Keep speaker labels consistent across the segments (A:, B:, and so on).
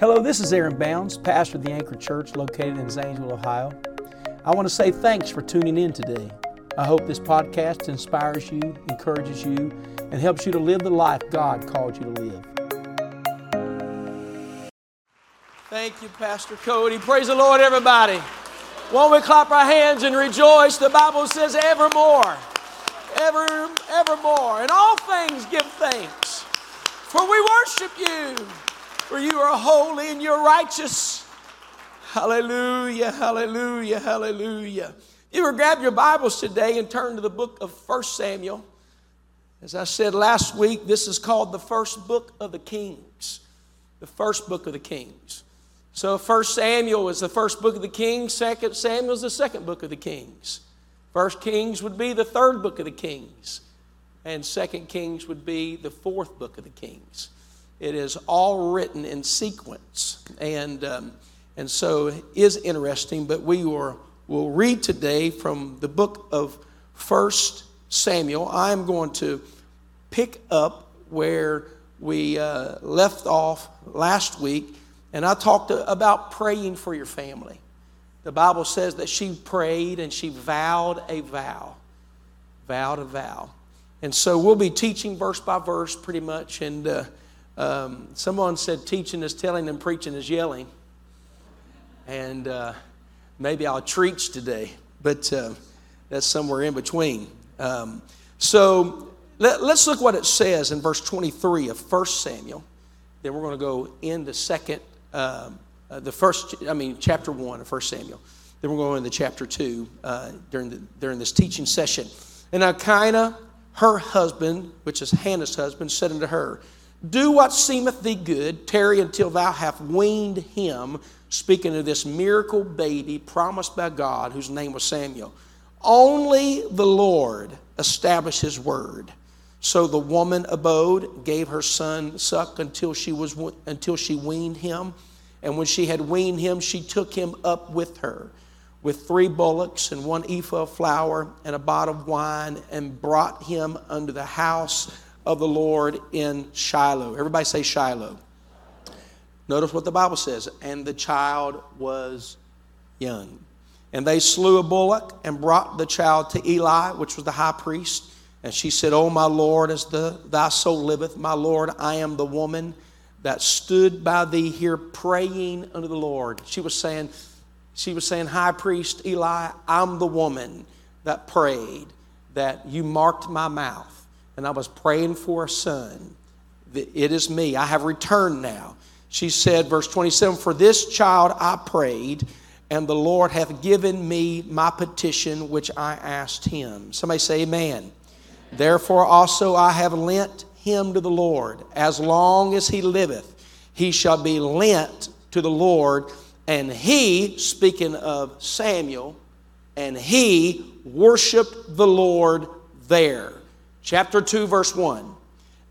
A: Hello, this is Aaron Bounds, pastor of the Anchor Church located in Zanesville, Ohio. I want to say thanks for tuning in today. I hope this podcast inspires you, encourages you, and helps you to live the life God called you to live. Thank you, Pastor Cody. Praise the Lord, everybody. Won't we clap our hands and rejoice? The Bible says, evermore, ever, evermore. In all things give thanks, for we worship you, for you are holy and you're righteous. Hallelujah, hallelujah, hallelujah. You ever grab your Bibles today and turn to the book of 1 Samuel? As I said last week, this is called the first book of the Kings. The first book of the Kings. So 1 Samuel is the first book of the Kings, 2 Samuel is the second book of the Kings. First Kings would be the third book of the Kings, and Second Kings would be the fourth book of the Kings. It is all written in sequence, and um, and so is interesting. But we will read today from the book of First Samuel. I'm going to pick up where we uh, left off last week and I talked about praying for your family. The Bible says that she prayed and she vowed a vow. Vowed a vow. And so we'll be teaching verse by verse pretty much. And uh, um, someone said teaching is telling and preaching is yelling. And uh, maybe I'll preach today, but uh, that's somewhere in between. Um, so let, us look what it says in verse 23 of 1 Samuel. Then we're going to go into 2 um, uh, the first, I mean, chapter one of 1 Samuel. Then we're going into chapter two uh, during, the, during this teaching session. And Elkanah, her husband, which is Hannah's husband, said unto her, Do what seemeth thee good, tarry until thou have weaned him, speaking of this miracle baby promised by God, whose name was Samuel. Only the Lord established his word. So the woman abode, gave her son suck until she, was, until she weaned him. And when she had weaned him, she took him up with her with three bullocks and one ephah of flour and a bottle of wine and brought him unto the house of the Lord in Shiloh. Everybody say Shiloh. Notice what the Bible says. And the child was young. And they slew a bullock and brought the child to Eli, which was the high priest. And she said, Oh, my Lord, as the, thy soul liveth, my Lord, I am the woman that stood by thee here praying unto the Lord. She was saying, she was saying, High priest Eli, I'm the woman that prayed, that you marked my mouth, and I was praying for a son. It is me. I have returned now. She said, verse 27, For this child I prayed, and the Lord hath given me my petition which I asked him. Somebody say, Amen. Therefore also I have lent him to the Lord. As long as he liveth, he shall be lent to the Lord. And he, speaking of Samuel, and he worshiped the Lord there. Chapter 2, verse 1.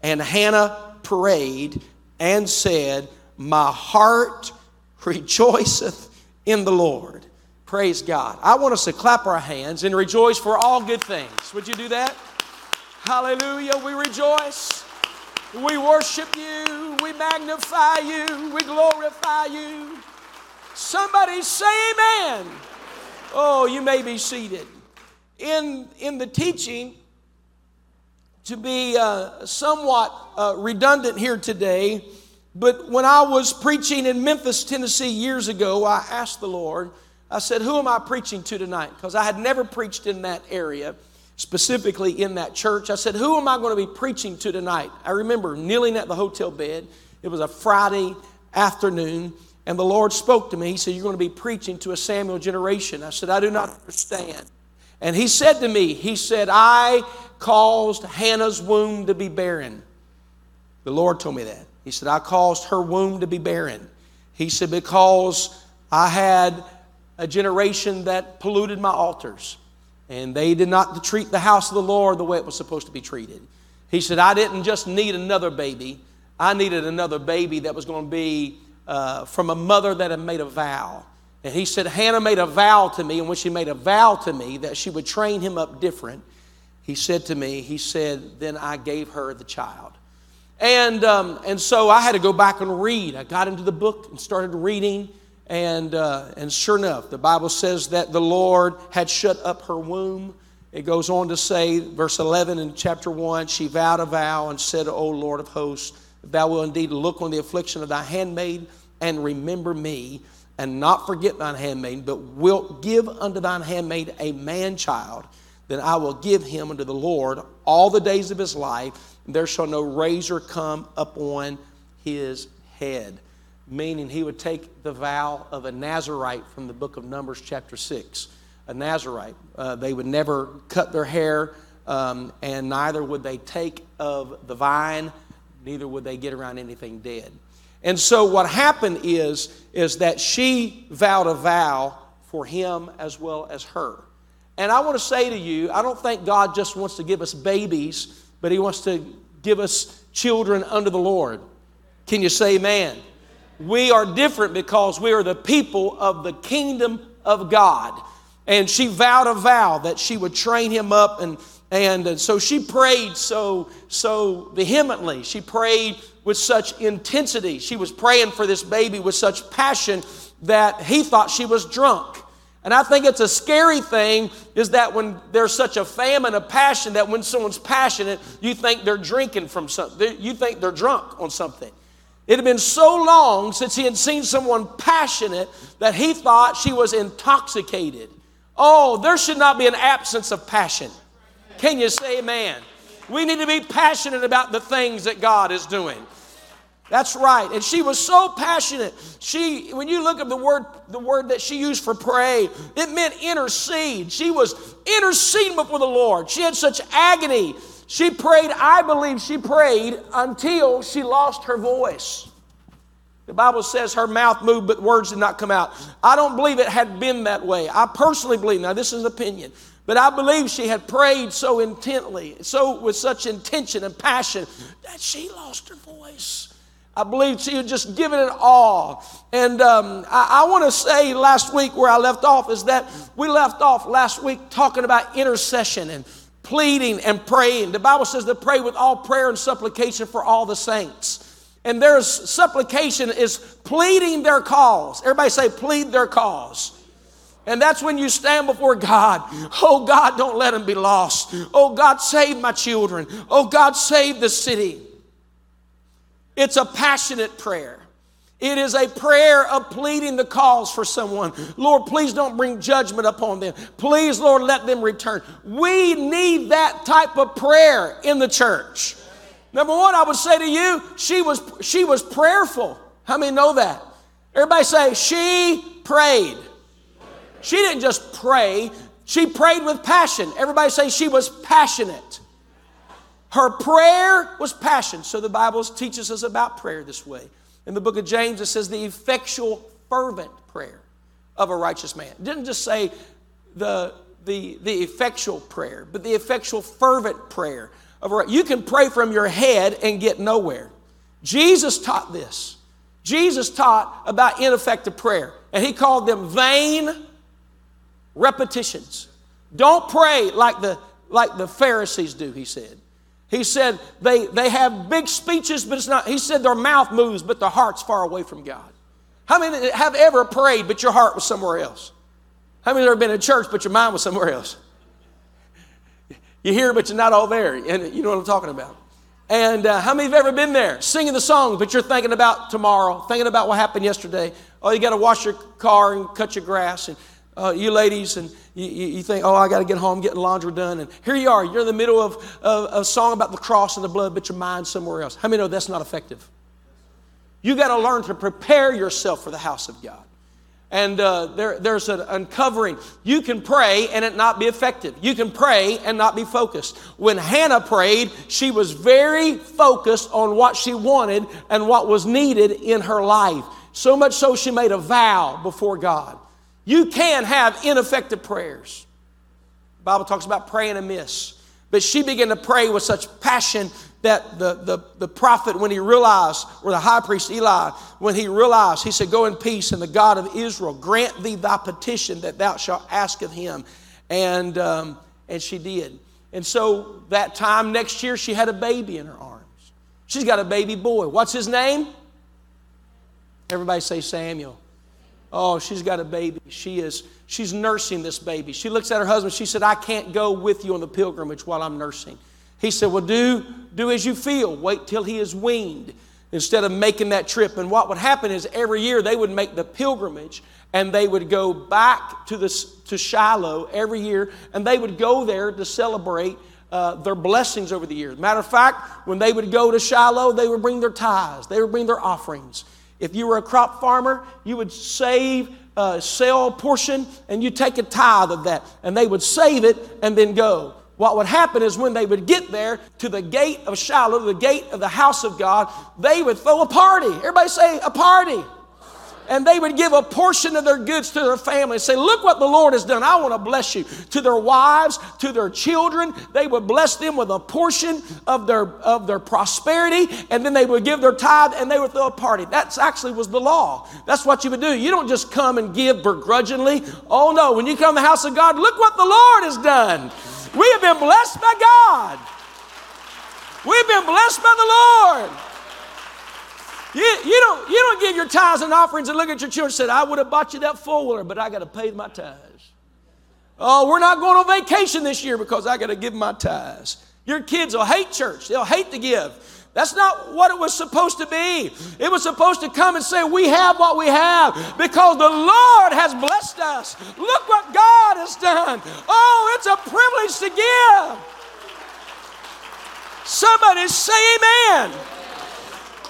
A: And Hannah prayed and said, My heart rejoiceth in the Lord. Praise God. I want us to clap our hands and rejoice for all good things. Would you do that? Hallelujah. We rejoice. We worship you. We magnify you. We glorify you. Somebody say amen. Oh, you may be seated. In, in the teaching, to be uh, somewhat uh, redundant here today, but when I was preaching in Memphis, Tennessee years ago, I asked the Lord, I said, Who am I preaching to tonight? Because I had never preached in that area specifically in that church. I said, Who am I going to be preaching to tonight? I remember kneeling at the hotel bed. It was a Friday afternoon, and the Lord spoke to me. He said, You're going to be preaching to a Samuel generation. I said, I do not understand. And he said to me, He said, I caused Hannah's womb to be barren. The Lord told me that. He said, I caused her womb to be barren. He said, Because I had a generation that polluted my altars. And they did not treat the house of the Lord the way it was supposed to be treated. He said, I didn't just need another baby, I needed another baby that was going to be uh, from a mother that had made a vow. And he said, Hannah made a vow to me, and when she made a vow to me that she would train him up different, he said to me, He said, then I gave her the child. And, um, and so I had to go back and read. I got into the book and started reading. And, uh, and sure enough, the Bible says that the Lord had shut up her womb. It goes on to say, verse 11 in chapter 1, she vowed a vow and said, O Lord of hosts, thou wilt indeed look on the affliction of thy handmaid and remember me, and not forget thine handmaid, but wilt give unto thine handmaid a man child, then I will give him unto the Lord all the days of his life, and there shall no razor come upon his head. Meaning he would take the vow of a Nazarite from the book of Numbers, chapter 6. A Nazarite. Uh, they would never cut their hair, um, and neither would they take of the vine, neither would they get around anything dead. And so what happened is, is that she vowed a vow for him as well as her. And I want to say to you, I don't think God just wants to give us babies, but He wants to give us children under the Lord. Can you say amen? We are different because we are the people of the kingdom of God. And she vowed a vow that she would train him up and and, and so she prayed so so vehemently. She prayed with such intensity. She was praying for this baby with such passion that he thought she was drunk. And I think it's a scary thing is that when there's such a famine of passion that when someone's passionate, you think they're drinking from something. You think they're drunk on something. It had been so long since he had seen someone passionate that he thought she was intoxicated. Oh, there should not be an absence of passion. Can you say amen? We need to be passionate about the things that God is doing. That's right. And she was so passionate. She, when you look at the word, the word that she used for pray, it meant intercede. She was interceding before the Lord. She had such agony. She prayed, I believe she prayed until she lost her voice. The Bible says her mouth moved, but words did not come out. I don't believe it had been that way. I personally believe, now this is opinion, but I believe she had prayed so intently, so with such intention and passion, that she lost her voice. I believe she was just giving it all. And um, I, I want to say last week where I left off is that we left off last week talking about intercession and pleading and praying. The Bible says to pray with all prayer and supplication for all the saints. And there's supplication is pleading their cause. Everybody say, plead their cause. And that's when you stand before God. Oh God, don't let them be lost. Oh God, save my children. Oh God, save the city. It's a passionate prayer. It is a prayer of pleading the cause for someone. Lord, please don't bring judgment upon them. Please, Lord, let them return. We need that type of prayer in the church. Number one, I would say to you, she was, she was prayerful. How many know that? Everybody say, she prayed. She didn't just pray, she prayed with passion. Everybody say, she was passionate. Her prayer was passion. So the Bible teaches us about prayer this way. In the book of James, it says the effectual, fervent prayer of a righteous man. It didn't just say the, the, the effectual prayer, but the effectual, fervent prayer. Of a, you can pray from your head and get nowhere. Jesus taught this. Jesus taught about ineffective prayer, and he called them vain repetitions. Don't pray like the, like the Pharisees do, he said. He said they, they have big speeches, but it's not, he said their mouth moves, but their heart's far away from God. How many have ever prayed, but your heart was somewhere else? How many have ever been in church, but your mind was somewhere else? You hear, but you're not all there. And you know what I'm talking about. And uh, how many have ever been there singing the song, but you're thinking about tomorrow, thinking about what happened yesterday? Oh, you got to wash your car and cut your grass. And uh, you ladies, and you, you think, oh, I got to get home, getting laundry done. And here you are, you're in the middle of, of, a song about the cross and the blood, but your mind's somewhere else. How many know that's not effective? You got to learn to prepare yourself for the house of God. And uh, there, there's an uncovering. You can pray and it not be effective. You can pray and not be focused. When Hannah prayed, she was very focused on what she wanted and what was needed in her life. So much so she made a vow before God. You can have ineffective prayers. The Bible talks about praying amiss. But she began to pray with such passion that the, the, the prophet, when he realized, or the high priest Eli, when he realized, he said, Go in peace, and the God of Israel grant thee thy petition that thou shalt ask of him. And, um, and she did. And so that time next year, she had a baby in her arms. She's got a baby boy. What's his name? Everybody say Samuel. Oh, she's got a baby. She is she's nursing this baby. She looks at her husband. She said, "I can't go with you on the pilgrimage while I'm nursing." He said, "Well, do do as you feel. Wait till he is weaned." Instead of making that trip. And what would happen is every year they would make the pilgrimage and they would go back to, the, to Shiloh every year and they would go there to celebrate uh, their blessings over the years. Matter of fact, when they would go to Shiloh, they would bring their tithes, they would bring their offerings. If you were a crop farmer, you would save, uh, sell portion, and you take a tithe of that, and they would save it and then go. What would happen is when they would get there to the gate of Shiloh, the gate of the house of God, they would throw a party. Everybody say a party and they would give a portion of their goods to their family and say, Look what the Lord has done. I want to bless you. To their wives, to their children, they would bless them with a portion of their, of their prosperity, and then they would give their tithe and they would throw a party. That actually was the law. That's what you would do. You don't just come and give begrudgingly. Oh no, when you come to the house of God, look what the Lord has done. We have been blessed by God. We've been blessed by the Lord. You, you, don't, you don't give your tithes and offerings and look at your children and say, I would have bought you that four wheeler, but I got to pay my tithes. Oh, we're not going on vacation this year because I got to give my tithes. Your kids will hate church, they'll hate to give. That's not what it was supposed to be. It was supposed to come and say, We have what we have because the Lord has blessed us. Look what God has done. Oh, it's a privilege to give. Somebody say amen.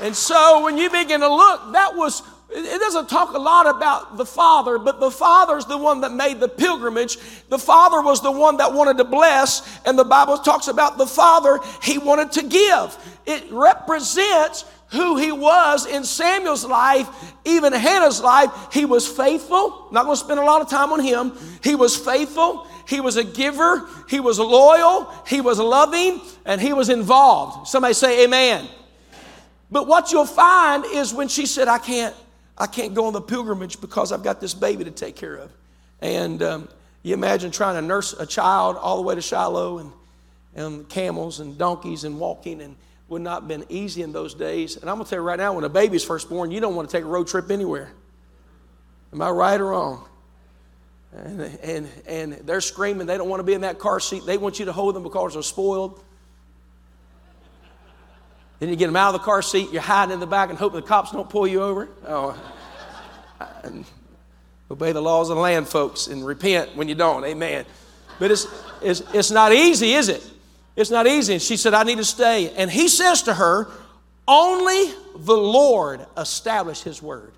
A: And so when you begin to look, that was, it doesn't talk a lot about the Father, but the Father's the one that made the pilgrimage. The Father was the one that wanted to bless, and the Bible talks about the Father, he wanted to give. It represents who he was in Samuel's life, even Hannah's life. He was faithful. Not going to spend a lot of time on him. He was faithful. He was a giver. He was loyal. He was loving, and he was involved. Somebody say, Amen. But what you'll find is when she said, I can't, I can't go on the pilgrimage because I've got this baby to take care of. And um, you imagine trying to nurse a child all the way to Shiloh and, and camels and donkeys and walking and would not have been easy in those days. And I'm going to tell you right now, when a baby's first born, you don't want to take a road trip anywhere. Am I right or wrong? And, and, and they're screaming. They don't want to be in that car seat. They want you to hold them because they're spoiled. Then you get them out of the car seat, you're hiding in the back and hoping the cops don't pull you over. Oh, obey the laws of the land, folks, and repent when you don't. Amen. But it's, it's, it's not easy, is it? It's not easy. And she said, I need to stay. And he says to her, Only the Lord established his word.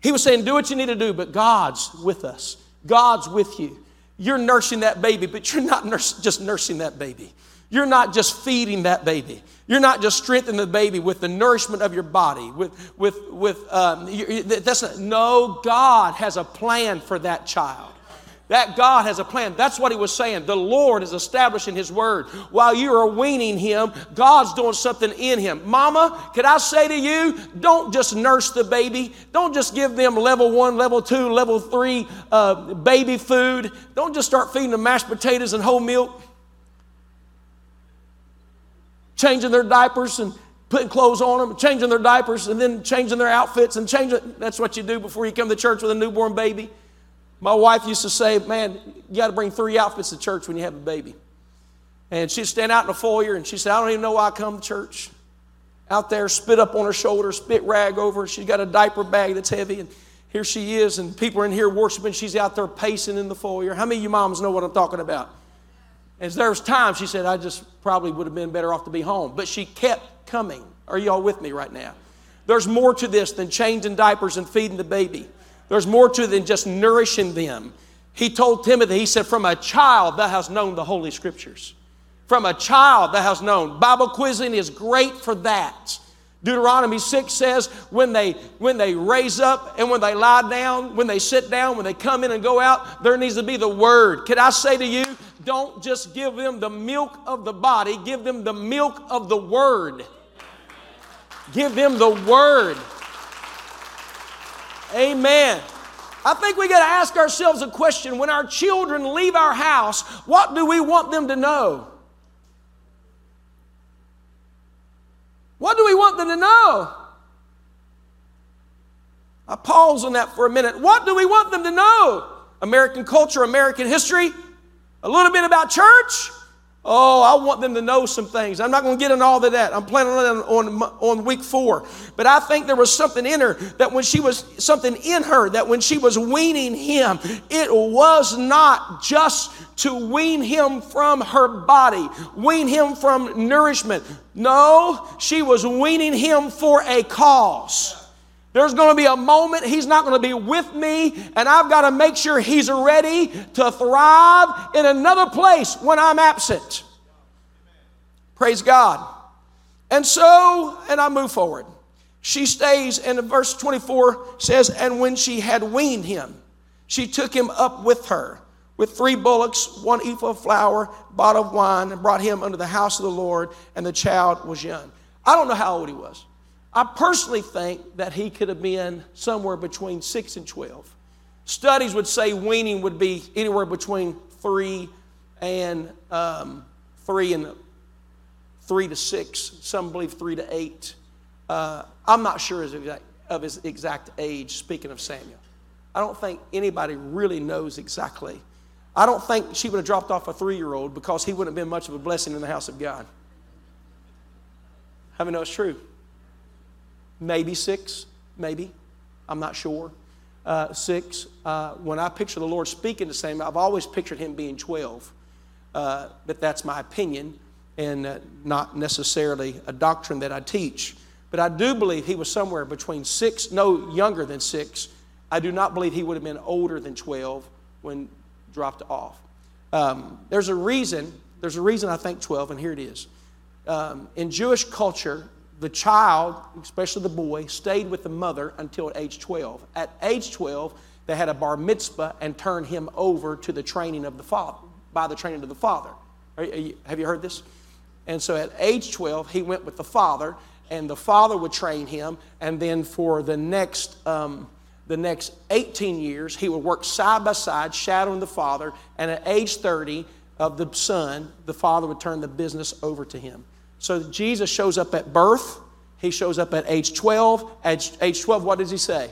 A: He was saying, Do what you need to do, but God's with us. God's with you. You're nursing that baby, but you're not nurse, just nursing that baby. You're not just feeding that baby. You're not just strengthening the baby with the nourishment of your body. With, with, with um, that's not, no, God has a plan for that child. That God has a plan. That's what he was saying. The Lord is establishing his word. While you are weaning him, God's doing something in him. Mama, could I say to you, don't just nurse the baby. Don't just give them level one, level two, level three uh, baby food. Don't just start feeding them mashed potatoes and whole milk changing their diapers and putting clothes on them, changing their diapers, and then changing their outfits and changing. That's what you do before you come to church with a newborn baby. My wife used to say, Man, you got to bring three outfits to church when you have a baby. And she'd stand out in the foyer and she said, I don't even know why I come to church. Out there, spit up on her shoulder, spit rag over. She's got a diaper bag that's heavy. And here she is, and people are in here worshiping. She's out there pacing in the foyer. How many of you moms know what I'm talking about? As there was times she said, I just probably would have been better off to be home. But she kept coming. Are you all with me right now? There's more to this than changing diapers and feeding the baby. There's more to it than just nourishing them. He told Timothy, he said, From a child thou hast known the Holy Scriptures. From a child thou hast known. Bible quizzing is great for that. Deuteronomy 6 says when they when they raise up and when they lie down, when they sit down, when they come in and go out, there needs to be the word. Can I say to you, don't just give them the milk of the body, give them the milk of the word. Give them the word. Amen. I think we got to ask ourselves a question when our children leave our house, what do we want them to know? What do we want them to know? I pause on that for a minute. What do we want them to know? American culture, American history, a little bit about church, Oh, I want them to know some things. I'm not going to get into all of that. I'm planning on on, on week four. But I think there was something in her that when she was, something in her that when she was weaning him, it was not just to wean him from her body, wean him from nourishment. No, she was weaning him for a cause. There's going to be a moment he's not going to be with me, and I've got to make sure he's ready to thrive in another place when I'm absent. Praise God. And so, and I move forward. She stays, and verse 24 says, And when she had weaned him, she took him up with her with three bullocks, one ephah of flour, bottle of wine, and brought him unto the house of the Lord, and the child was young. I don't know how old he was. I personally think that he could have been somewhere between 6 and 12. Studies would say weaning would be anywhere between 3 and um, 3 and 3 to 6. Some believe 3 to 8. Uh, I'm not sure of his exact age, speaking of Samuel. I don't think anybody really knows exactly. I don't think she would have dropped off a three year old because he wouldn't have been much of a blessing in the house of God. How many know it's true? Maybe six, maybe. I'm not sure. Uh, six. Uh, when I picture the Lord speaking to Samuel, I've always pictured him being 12. Uh, but that's my opinion and uh, not necessarily a doctrine that I teach. But I do believe he was somewhere between six, no younger than six. I do not believe he would have been older than 12 when dropped off. Um, there's a reason, there's a reason I think 12, and here it is. Um, in Jewish culture, the child, especially the boy, stayed with the mother until age 12. At age 12, they had a bar mitzvah and turned him over to the training of the father, by the training of the father. Are, are you, have you heard this? And so at age 12, he went with the father, and the father would train him, and then for the next, um, the next 18 years, he would work side by side, shadowing the father, and at age 30 of the son, the father would turn the business over to him. So Jesus shows up at birth, he shows up at age 12. At age 12, what does he say?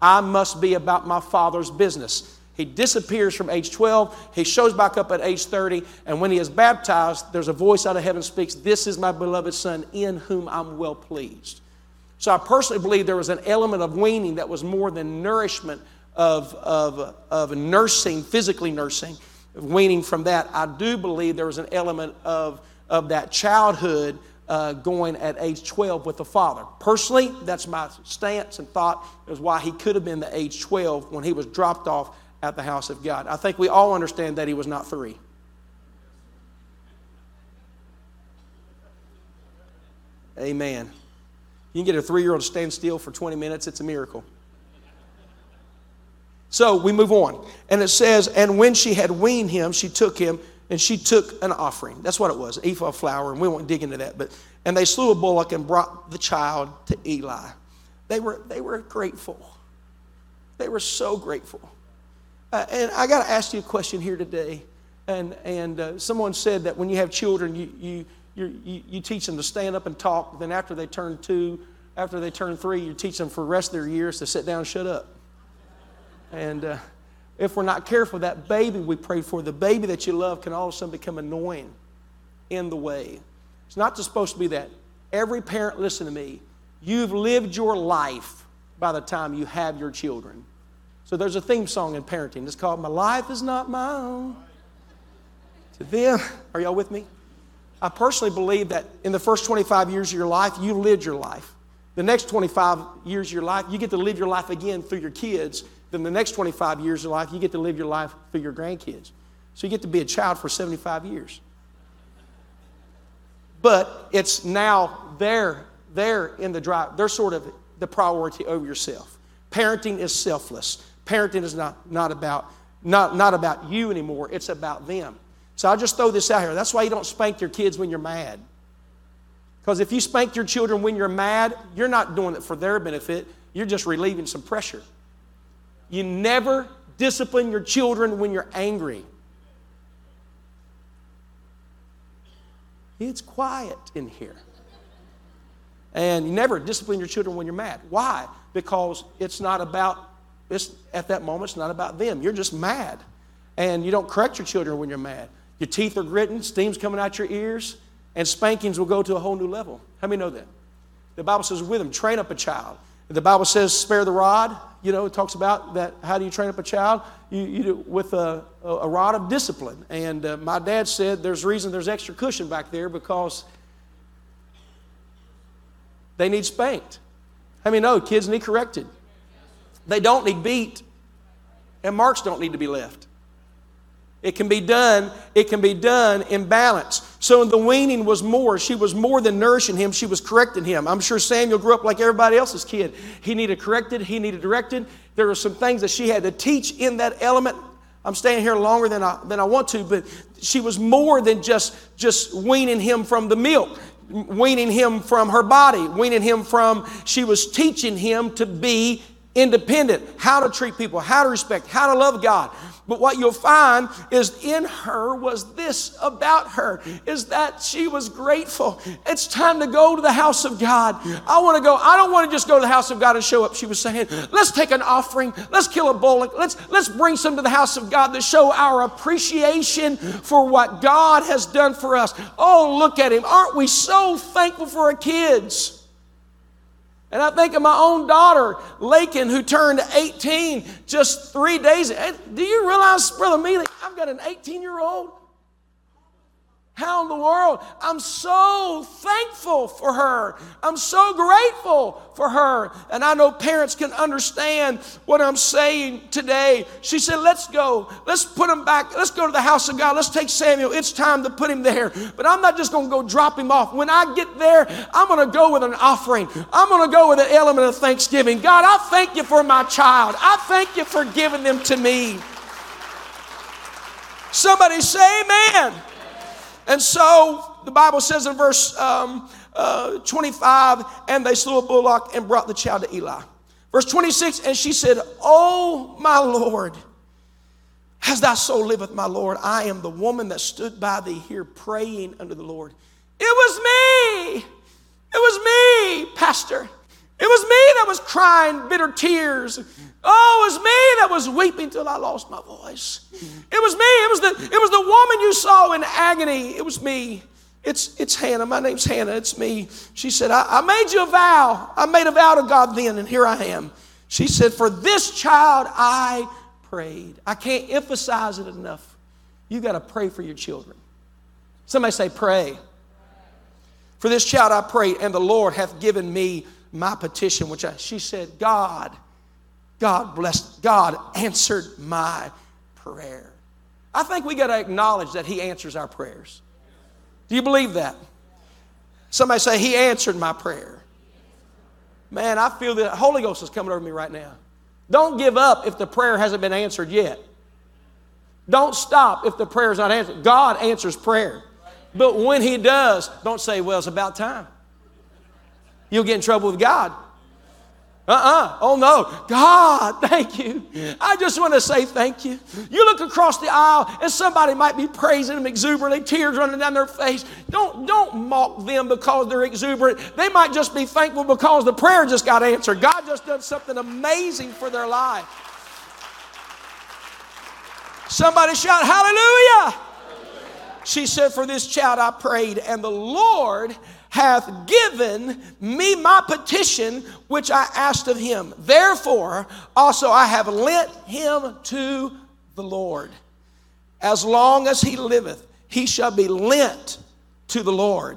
A: I must be about my father's business. He disappears from age 12. He shows back up at age 30. And when he is baptized, there's a voice out of heaven speaks, This is my beloved Son, in whom I'm well pleased. So I personally believe there was an element of weaning that was more than nourishment of, of, of nursing, physically nursing, weaning from that. I do believe there was an element of of that childhood uh, going at age 12 with the father. Personally, that's my stance and thought is why he could have been the age 12 when he was dropped off at the house of God. I think we all understand that he was not three. Amen. You can get a three year old to stand still for 20 minutes, it's a miracle. So we move on. And it says, And when she had weaned him, she took him and she took an offering. That's what it was, an ephah flour, and we won't dig into that. But and they slew a bullock and brought the child to Eli. They were they were grateful. They were so grateful. Uh, and I got to ask you a question here today. And and uh, someone said that when you have children, you you you you teach them to stand up and talk. Then after they turn two, after they turn three, you teach them for the rest of their years to sit down and shut up. And uh, if we're not careful, that baby we prayed for, the baby that you love, can all of a sudden become annoying in the way. It's not supposed to be that. Every parent, listen to me, you've lived your life by the time you have your children. So there's a theme song in parenting. It's called My Life Is Not My Own. To them, are y'all with me? I personally believe that in the first 25 years of your life, you lived your life. The next 25 years of your life, you get to live your life again through your kids then the next 25 years of life, you get to live your life for your grandkids. So you get to be a child for 75 years. But it's now they're, in the drive. They're sort of the priority over yourself. Parenting is selfless. Parenting is not, not, about, not, not about you anymore, it's about them. So I'll just throw this out here. That's why you don't spank your kids when you're mad. Because if you spank your children when you're mad, you're not doing it for their benefit, you're just relieving some pressure. You never discipline your children when you're angry. It's quiet in here. And you never discipline your children when you're mad. Why? Because it's not about, it's, at that moment, it's not about them. You're just mad. And you don't correct your children when you're mad. Your teeth are gritting, steam's coming out your ears, and spankings will go to a whole new level. How many know that? The Bible says, with them, train up a child. The Bible says, spare the rod. You know, it talks about that. How do you train up a child? You, you do with a, a, rod of discipline. And uh, my dad said, there's reason there's extra cushion back there because they need spanked. How many know kids need corrected? They don't need beat, and marks don't need to be left. It can be done, it can be done in balance. So the weaning was more. She was more than nourishing him, she was correcting him. I'm sure Samuel grew up like everybody else's kid. He needed corrected, he needed directed. There were some things that she had to teach in that element. I'm staying here longer than I, than I want to, but she was more than just, just weaning him from the milk weaning him from her body, weaning him from, she was teaching him to be independent, how to treat people, how to respect, how to love God. But what you'll find is in her was this about her is that she was grateful. It's time to go to the house of God. I want to go. I don't want to just go to the house of God and show up. She was saying, let's take an offering. Let's kill a bull. Let's, let's bring some to the house of God to show our appreciation for what God has done for us. Oh, look at him. Aren't we so thankful for our kids? And I think of my own daughter, Lakin, who turned 18 just three days. Do you realize, Brother Mealy, I've got an 18 year old how in the world? I'm so thankful for her. I'm so grateful for her. And I know parents can understand what I'm saying today. She said, Let's go. Let's put him back. Let's go to the house of God. Let's take Samuel. It's time to put him there. But I'm not just going to go drop him off. When I get there, I'm going to go with an offering. I'm going to go with an element of thanksgiving. God, I thank you for my child. I thank you for giving them to me. Somebody say, Amen. And so the Bible says in verse um, uh, 25, and they slew a bullock and brought the child to Eli. Verse 26, and she said, Oh, my Lord, as thy soul liveth, my Lord, I am the woman that stood by thee here praying unto the Lord. It was me. It was me, Pastor. It was me that was crying bitter tears. Oh, it was me that was weeping till I lost my voice. It was me. It was the, it was the woman you saw in agony. It was me. It's, it's Hannah. My name's Hannah. It's me. She said, I, I made you a vow. I made a vow to God then, and here I am. She said, For this child I prayed. I can't emphasize it enough. You got to pray for your children. Somebody say, Pray. For this child I prayed, and the Lord hath given me my petition, which I, she said, God, God blessed, God answered my prayer. I think we got to acknowledge that He answers our prayers. Do you believe that? Somebody say, He answered my prayer. Man, I feel the Holy Ghost is coming over me right now. Don't give up if the prayer hasn't been answered yet. Don't stop if the prayer is not answered. God answers prayer. But when He does, don't say, Well, it's about time. You'll get in trouble with God. Uh uh-uh. uh Oh no. God, thank you. I just want to say thank you. You look across the aisle and somebody might be praising them exuberantly, tears running down their face. Don't, don't mock them because they're exuberant. They might just be thankful because the prayer just got answered. God just done something amazing for their life. Somebody shout, Hallelujah. Hallelujah. She said, For this child I prayed, and the Lord hath given me my petition which I asked of him. Therefore, also I have lent him to the Lord. As long as he liveth, he shall be lent to the Lord.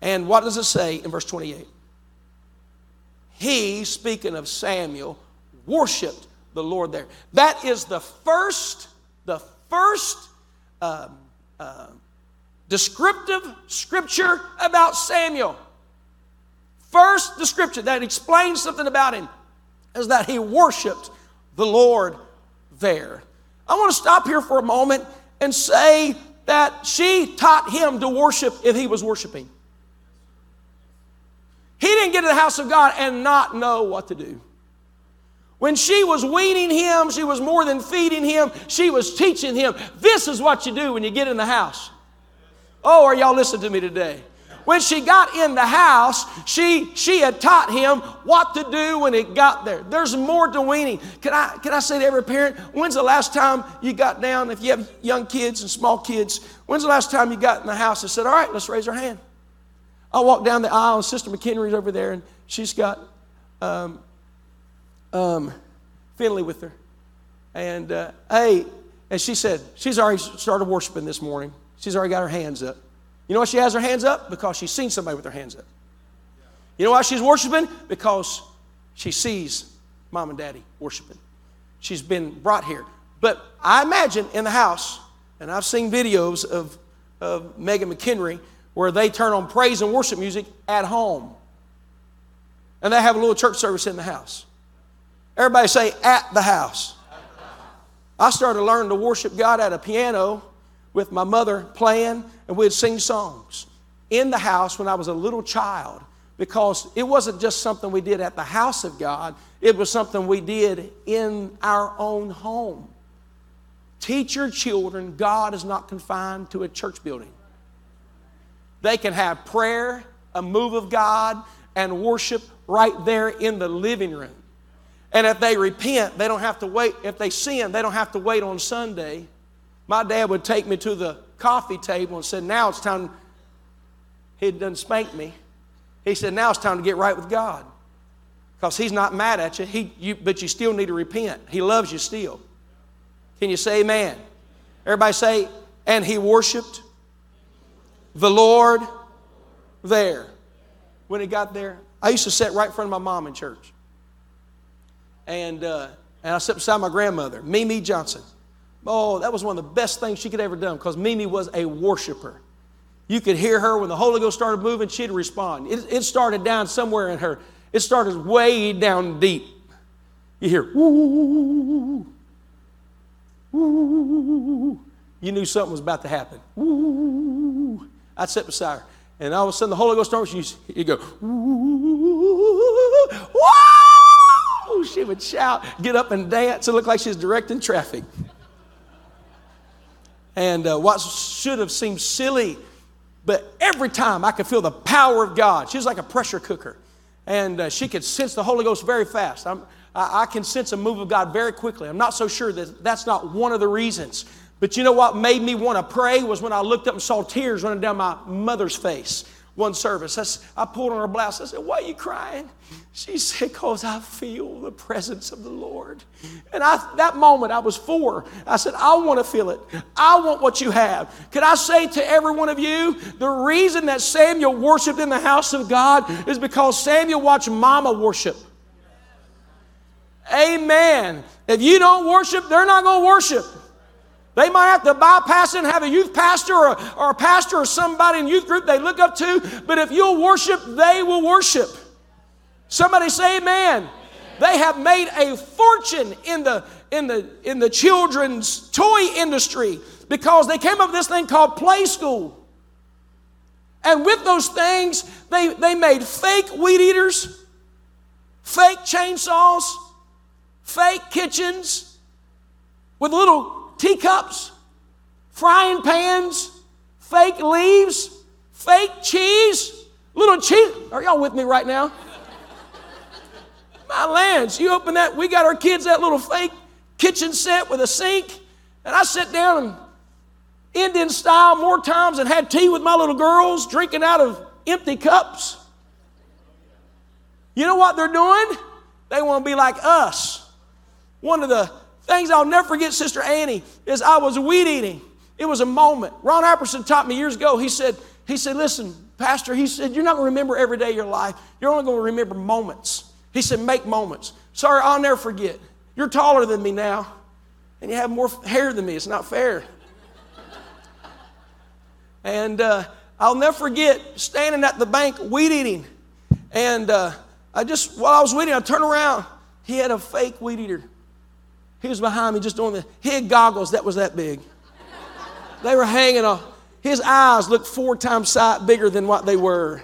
A: And what does it say in verse 28? He, speaking of Samuel, worshiped the Lord there. That is the first, the first uh, descriptive scripture about Samuel. First, the scripture that explains something about him is that he worshiped the Lord there. I want to stop here for a moment and say that she taught him to worship if he was worshiping. He didn't get to the house of God and not know what to do. When she was weaning him, she was more than feeding him, she was teaching him. This is what you do when you get in the house. Oh, are y'all listening to me today? When she got in the house, she, she had taught him what to do when it got there. There's more to weaning. Can I, can I say to every parent, when's the last time you got down, if you have young kids and small kids, when's the last time you got in the house and said, All right, let's raise our hand? I walked down the aisle, and Sister McHenry's over there, and she's got um, um, Finley with her. And uh, hey, and she said, she's already started worshiping this morning. She's already got her hands up. You know why she has her hands up? Because she's seen somebody with their hands up. You know why she's worshiping? Because she sees mom and daddy worshiping. She's been brought here. But I imagine in the house, and I've seen videos of, of Megan McHenry where they turn on praise and worship music at home. And they have a little church service in the house. Everybody say, at the house. I started learning to worship God at a piano with my mother playing, and we'd sing songs in the house when I was a little child because it wasn't just something we did at the house of God, it was something we did in our own home. Teach your children God is not confined to a church building. They can have prayer, a move of God, and worship right there in the living room. And if they repent, they don't have to wait. If they sin, they don't have to wait on Sunday. My dad would take me to the coffee table and said, Now it's time. He'd done spanked me. He said, Now it's time to get right with God. Because he's not mad at you, he, you, but you still need to repent. He loves you still. Can you say amen? Everybody say, and he worshiped the Lord there. When he got there, I used to sit right in front of my mom in church and, uh, and I sat beside my grandmother, Mimi Johnson. Oh, that was one of the best things she could ever done because Mimi was a worshiper. You could hear her when the Holy Ghost started moving, she'd respond. It, it started down somewhere in her. It started way down deep. You hear, woo, woo. You knew something was about to happen. Woo. I'd sit beside her. And all of a sudden the Holy Ghost starts, you go, woo, woo she would shout, get up and dance. It looked like she was directing traffic. And uh, what should have seemed silly, but every time I could feel the power of God. She was like a pressure cooker. And uh, she could sense the Holy Ghost very fast. I, I can sense a move of God very quickly. I'm not so sure that that's not one of the reasons. But you know what made me want to pray was when I looked up and saw tears running down my mother's face one service. I, pulled on her blouse. I said, Why are you crying? She said, Because I feel the presence of the Lord. And I, that moment, I was four. I said, I want to feel it. I want what you have. Can I say to every one of you, the reason that Samuel worshiped in the house of God is because Samuel watched Mama worship. Amen. If you don't worship, they're not going to worship. They might have to bypass and have a youth pastor or, or a pastor or somebody in youth group they look up to, but if you'll worship, they will worship. Somebody say amen. amen. They have made a fortune in the, in, the, in the children's toy industry because they came up with this thing called Playskool. And with those things, they, they made fake weed eaters, fake chainsaws, fake kitchens with little teacups, frying pans, fake leaves, fake cheese, little cheese. Are y'all with me right now? My lands, you open that, we got our kids that little fake kitchen set with a sink, and I sit down and Indian style more times and had tea with my little girls, drinking out of empty cups. You know what they're doing? They want to be like us. One of the Things I'll never forget, Sister Annie, is I was weed eating. It was a moment. Ron Apperson taught me years ago. He said, he said, listen, Pastor, he said, you're not going to remember every day of your life. You're only going to remember moments. He said, make moments. Sorry, I'll never forget. You're taller than me now, and you have more hair than me. It's not fair. and uh, I'll never forget standing at the bank weed eating. And uh, I just, while I was weeding, I turned around. He had a fake weed eater he was behind me just doing the, he had goggles that was that big. They were hanging off. His eyes looked four times sight bigger than what they were.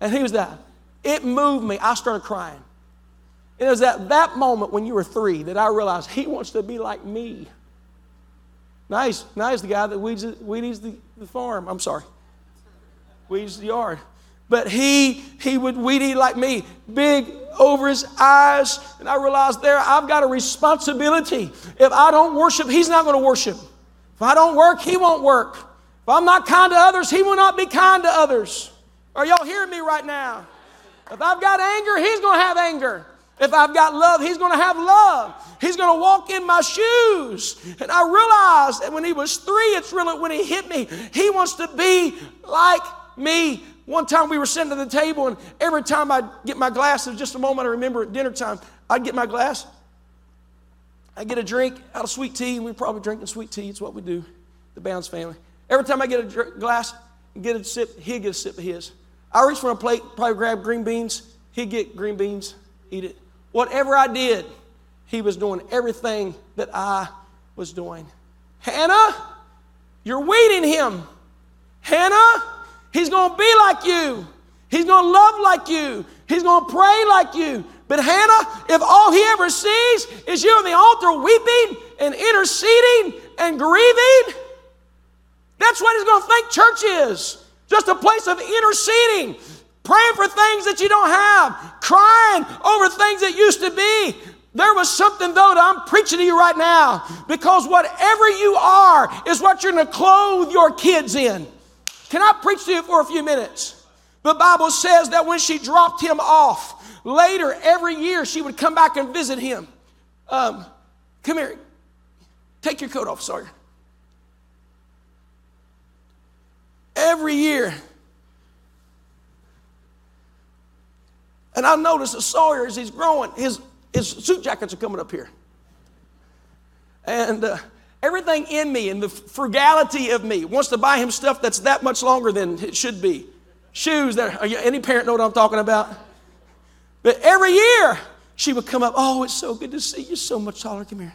A: And he was that. It moved me. I started crying. And it was at that moment when you were three that I realized he wants to be like me. Nice, nice, the guy that weeds, weeds the, the farm. I'm sorry. Weeds the yard. but he he would weed eat like me, big over his eyes. And I realized there I've got a responsibility. If I don't worship, he's not going to worship. If I don't work, he won't work. If I'm not kind to others, he will not be kind to others. Are y'all hearing me right now? If I've got anger, he's going to have anger. If I've got love, he's going to have love. He's going to walk in my shoes. And I realized that when he was three, it's really when he hit me, he wants to be like me. One time we were sitting at the table, and every time I'd get my glass, there's just a moment I remember at dinner time, I'd get my glass, I'd get a drink out of sweet tea, and we're probably drinking sweet tea. It's what we do, the Bounds family. Every time I get a dr- glass get a sip, he'd get a sip of his. I reach for a plate, probably grab green beans, he'd get green beans, eat it. Whatever I did, he was doing everything that I was doing. Hannah, you're weeding him. Hannah, he's going to be like you. He's going to love like you. He's going to pray like you. But Hannah, if all he ever sees is you on the altar weeping and interceding and grieving, that's what he's going to think church is. Just a place of interceding, praying for things that you don't have, crying over things that used to be. There was something, though, that I'm preaching to you right now because whatever you are is what you're going to clothe your kids in. Can I preach to you for a few minutes? The Bible says that when she dropped him off, later every year she would come back and visit him. Um, come here. Take your coat off, Sawyer. Every year And I noticed that Sawyer, as he's growing, his, his suit jackets are coming up here. And uh, everything in me and the frugality of me wants to buy him stuff that's that much longer than it should be. Shoes that, any parent know what I'm talking about? But every year, she would come up, oh, it's so good to see you, so much taller, come here.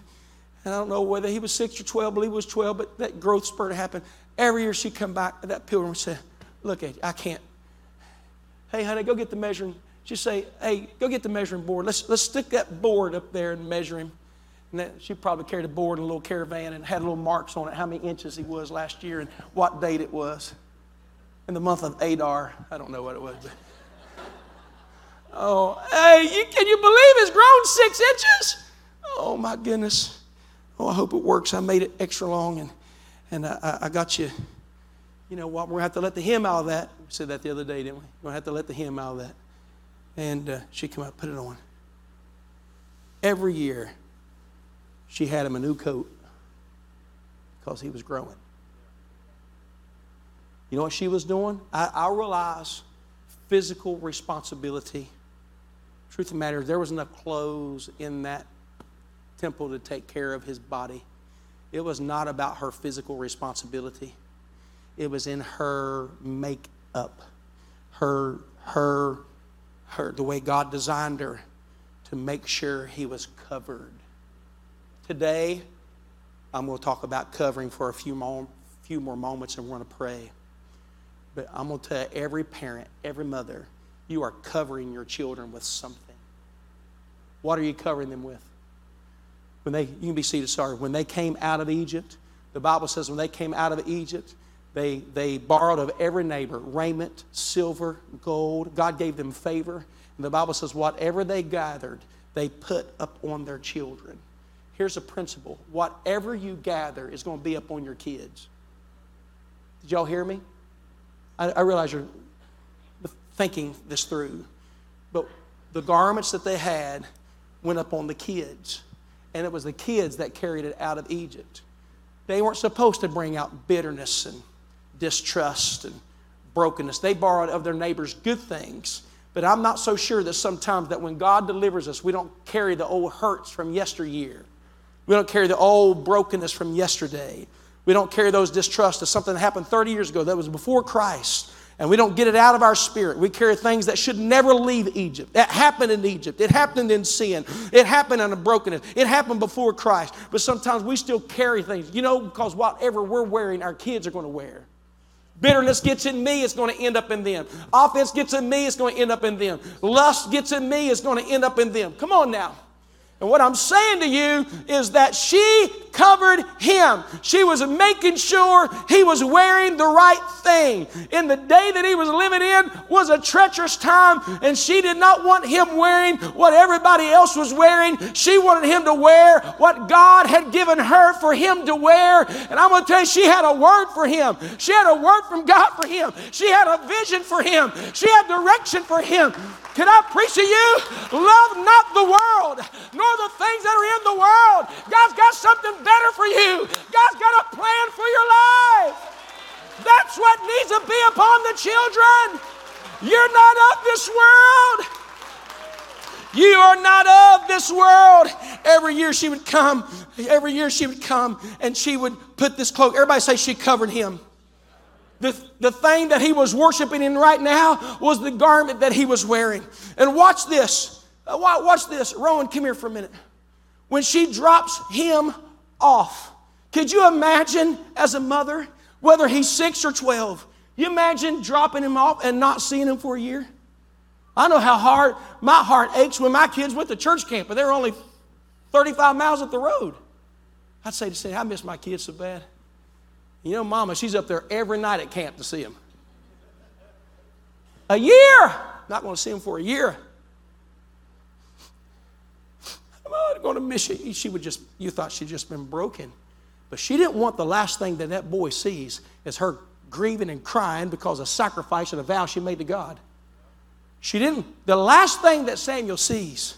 A: And I don't know whether he was six or 12, I believe he was 12, but that growth spurt happened. Every year she'd come back to that pilgrim say, look at you, I can't. Hey, honey, go get the measuring she'd say, Hey, go get the measuring board. Let's, let's stick that board up there and measure him. And that, she probably carried a board in a little caravan and had little marks on it, how many inches he was last year and what date it was. In the month of Adar, I don't know what it was. But. Oh, hey, you, can you believe it's grown six inches? Oh, my goodness. Oh, I hope it works. I made it extra long and, and I, I got you. You know what? We're going to have to let the hymn out of that. We said that the other day, didn't we? We're going to have to let the hymn out of that. And uh, she'd come out, put it on. Every year, she had him a new coat because he was growing. You know what she was doing? I, I realize physical responsibility. Truth of the matter there was enough clothes in that temple to take care of his body. It was not about her physical responsibility. It was in her makeup, her her her the way God designed her to make sure he was covered. Today, I'm going to talk about covering for a few more, few more moments and we're going to pray. But I'm going to tell every parent, every mother, you are covering your children with something. What are you covering them with? When they, you can be seated, sorry. When they came out of Egypt, the Bible says when they came out of Egypt, they, they borrowed of every neighbor raiment, silver, gold. God gave them favor. And the Bible says, whatever they gathered, they put up on their children. Here's a principle whatever you gather is going to be up on your kids. Did y'all hear me? I, I realize you're thinking this through. But the garments that they had went up on the kids. And it was the kids that carried it out of Egypt. They weren't supposed to bring out bitterness and distrust and brokenness. They borrowed of their neighbors good things. But I'm not so sure that sometimes that when God delivers us, we don't carry the old hurts from yesteryear. We don't carry the old brokenness from yesterday. We don't carry those distrusts of something that happened 30 years ago that was before Christ. And we don't get it out of our spirit. We carry things that should never leave Egypt. That happened in Egypt. It happened in sin. It happened in a brokenness. It happened before Christ. But sometimes we still carry things, you know, because whatever we're wearing, our kids are going to wear. Bitterness gets in me, it's going to end up in them. Offense gets in me, it's going to end up in them. Lust gets in me, it's going to end up in them. Come on now. And what I'm saying to you is that she covered him. She was making sure he was wearing the right thing. In the day that he was living in was a treacherous time, and she did not want him wearing what everybody else was wearing. She wanted him to wear what God had given her for him to wear. And I'm going to tell you, she had a word for him. She had a word from God for him. She had a vision for him. She had direction for him. Can I preach to you? Love not the world, nor the things that are in the world. God's got something better for you. God's got a plan for your life. That's what needs to be upon the children. You're not of this world. You are not of this world. Every year she would come, every year she would come and she would put this cloak. Everybody say she covered him. The, the thing that he was worshiping in right now was the garment that he was wearing. And watch this. Uh, watch this. Rowan, come here for a minute. When she drops him off, could you imagine as a mother, whether he's six or 12, you imagine dropping him off and not seeing him for a year? I know how hard my heart aches when my kids went to church camp, but they were only 35 miles up the road. I'd say to say, I miss my kids so bad. You know, mama, she's up there every night at camp to see him. A year! Not going to see him for a year. Going to miss you. She would just, you thought she'd just been broken. But she didn't want the last thing that that boy sees is her grieving and crying because of sacrifice and a vow she made to God. She didn't, the last thing that Samuel sees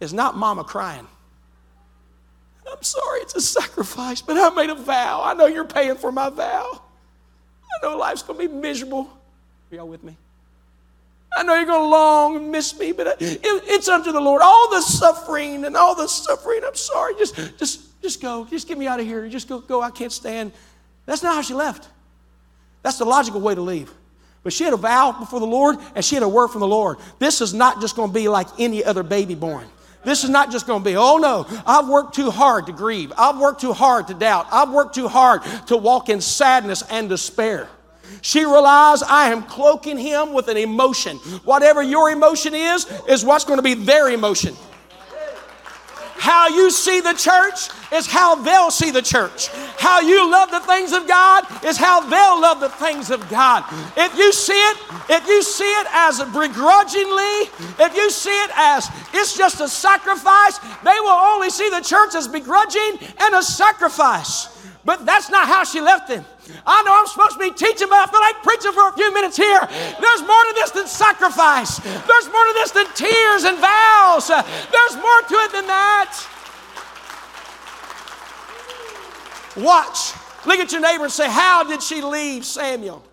A: is not mama crying. I'm sorry, it's a sacrifice, but I made a vow. I know you're paying for my vow. I know life's going to be miserable. Are y'all with me? I know you're going to long and miss me, but it, it's unto the Lord. All the suffering and all the suffering, I'm sorry. Just, just, just go. Just get me out of here. Just go, go. I can't stand. That's not how she left. That's the logical way to leave. But she had a vow before the Lord and she had a word from the Lord. This is not just going to be like any other baby born. This is not just going to be, oh no, I've worked too hard to grieve. I've worked too hard to doubt. I've worked too hard to walk in sadness and despair. She realized I am cloaking him with an emotion. Whatever your emotion is, is what's going to be their emotion. How you see the church is how they'll see the church. How you love the things of God is how they'll love the things of God. If you see it, if you see it as begrudgingly, if you see it as it's just a sacrifice, they will only see the church as begrudging and a sacrifice. But that's not how she left them. I know I'm supposed to be teaching, but I feel like preaching for a few minutes here. There's more to this than sacrifice. There's more to this than tears and vows. There's more to it than that. Watch. Look at your neighbor and say, How did she leave Samuel?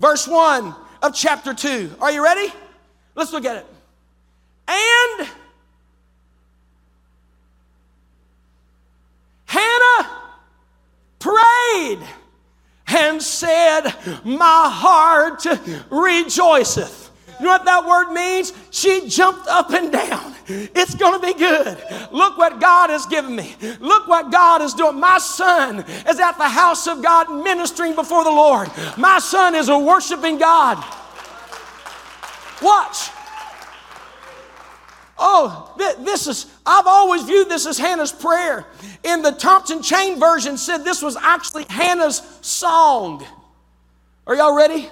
A: Verse 1 of chapter 2. Are you ready? Let's look at it. And Hannah prayed and said, My heart rejoiceth. You know what that word means? She jumped up and down. It's going to be good. Look what God has given me. Look what God is doing. My son is at the house of God ministering before the Lord. My son is a worshiping God. Watch. Oh, this is, I've always viewed this as Hannah's prayer. In the Thompson Chain version said this was actually Hannah's song. Are y'all ready?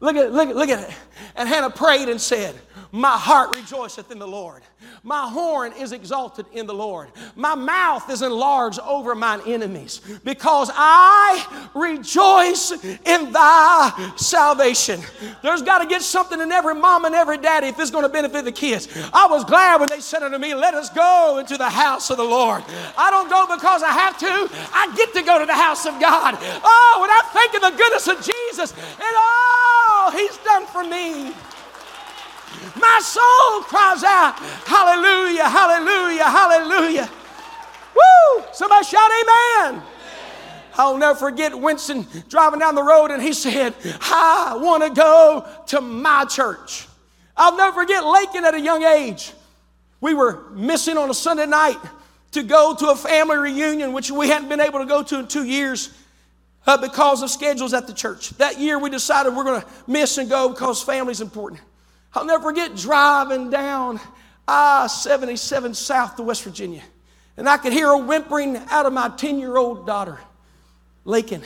A: Look at, look, look at it. And Hannah prayed and said, My heart rejoiceth in the Lord. My horn is exalted in the Lord. My mouth is enlarged over mine enemies because I rejoice in thy salvation. There's got to get something in every mom and every daddy if it's going to benefit the kids. I was glad when they said unto me, Let us go into the house of the Lord. I don't go because I have to, I get to go to the house of God. Oh, when I think of the goodness of Jesus and all he's done for me. My soul cries out, Hallelujah, Hallelujah, Hallelujah. Woo! Somebody shout, Amen. I'll never forget Winston driving down the road and he said, I want to go to my church. I'll never forget Lakin at a young age. We were missing on a Sunday night to go to a family reunion, which we hadn't been able to go to in two years uh, because of schedules at the church. That year we decided we're going to miss and go because family's important. I'll never forget driving down I 77 south to West Virginia. And I could hear her whimpering out of my 10 year old daughter, Lakin.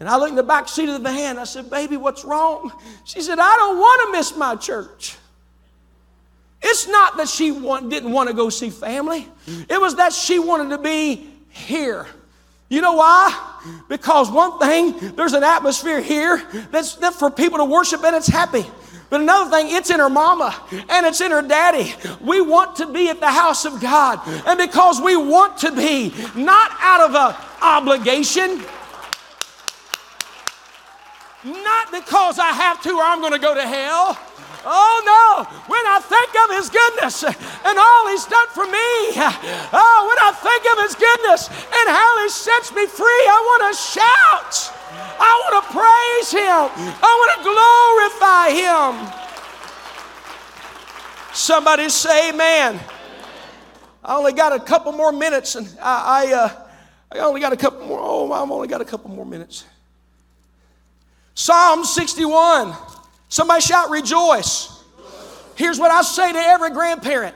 A: And I looked in the back seat of the van. I said, Baby, what's wrong? She said, I don't want to miss my church. It's not that she want, didn't want to go see family, it was that she wanted to be here. You know why? Because one thing, there's an atmosphere here that's, for people to worship and it's happy. But another thing, it's in her mama and it's in her daddy. We want to be at the house of God. And because we want to be, not out of an obligation, not because I have to or I'm going to go to hell. Oh no, when I think of His goodness and all He's done for me, oh, when I think of His goodness and how He sets me free, I want to shout. I want to praise Him. I want to glorify Him. Somebody say amen. I only got a couple more minutes and I, I, uh, I only got a couple more. Oh, I've only got a couple more minutes. Psalm 61. Somebody shout, rejoice. Here's what I say to every grandparent,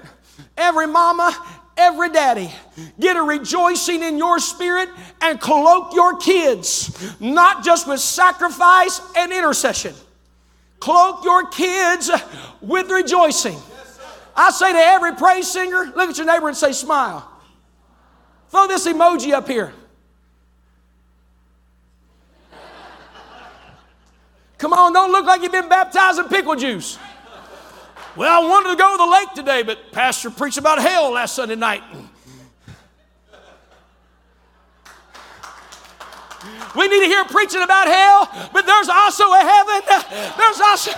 A: every mama, every daddy. Get a rejoicing in your spirit and cloak your kids, not just with sacrifice and intercession. Cloak your kids with rejoicing. I say to every praise singer, look at your neighbor and say, smile. Throw this emoji up here. Come on, don't look like you've been baptized in pickle juice. Well, I wanted to go to the lake today, but Pastor preached about hell last Sunday night. We need to hear preaching about hell, but there's also a heaven. There's also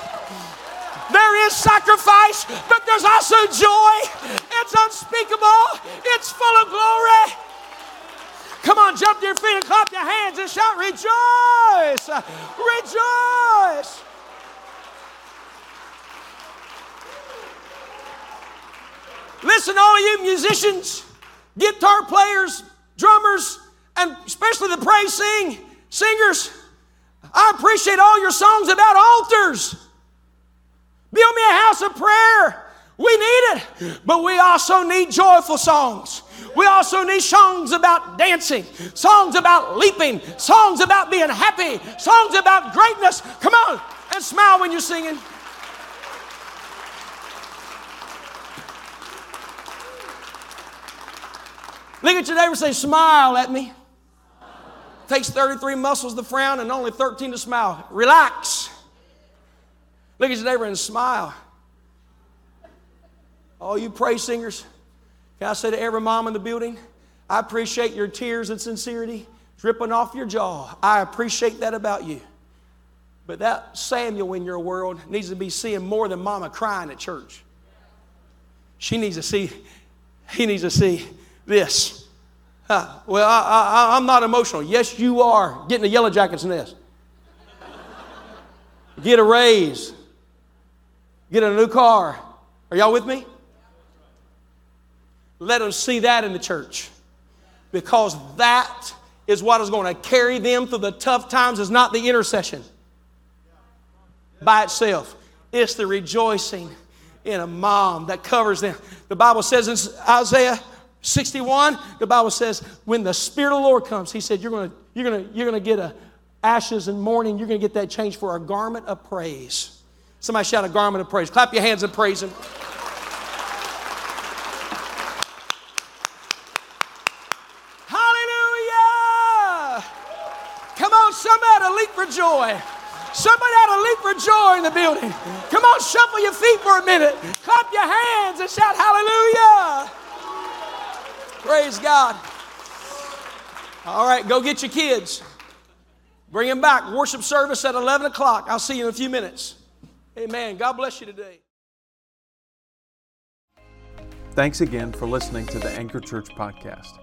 A: there is sacrifice, but there's also joy. It's unspeakable. It's full of glory. On, jump to your feet and clap your hands and shout, Rejoice! Rejoice! Listen, all of you musicians, guitar players, drummers, and especially the praise sing singers, I appreciate all your songs about altars. Build me a house of prayer. We need it, but we also need joyful songs. We also need songs about dancing, songs about leaping, songs about being happy, songs about greatness. Come on and smile when you're singing. Look at your neighbor and say, Smile at me. Takes 33 muscles to frown and only 13 to smile. Relax. Look at your neighbor and smile. All you praise singers, can I say to every mom in the building, I appreciate your tears and sincerity dripping off your jaw. I appreciate that about you. But that Samuel in your world needs to be seeing more than mama crying at church. She needs to see, he needs to see this. Well, I, am not emotional. Yes, you are. Getting a yellow jacket's nest. Get a raise. Get a new car. Are y'all with me? Let them see that in the church because that is what is going to carry them through the tough times, is not the intercession by itself. It's the rejoicing in a mom that covers them. The Bible says in Isaiah 61, the Bible says, when the Spirit of the Lord comes, He said, You're gonna, you're gonna, you're gonna get a ashes and mourning, you're gonna get that change for a garment of praise. Somebody shout a garment of praise. Clap your hands and praise Him. leap for joy. Somebody ought to leap for joy in the building. Come on, shuffle your feet for a minute. Clap your hands and shout hallelujah. Praise God. All right, go get your kids. Bring them back. Worship service at 11 o'clock. I'll see you in a few minutes. Amen. God bless you today.
B: Thanks again for listening to the Anchor Church podcast.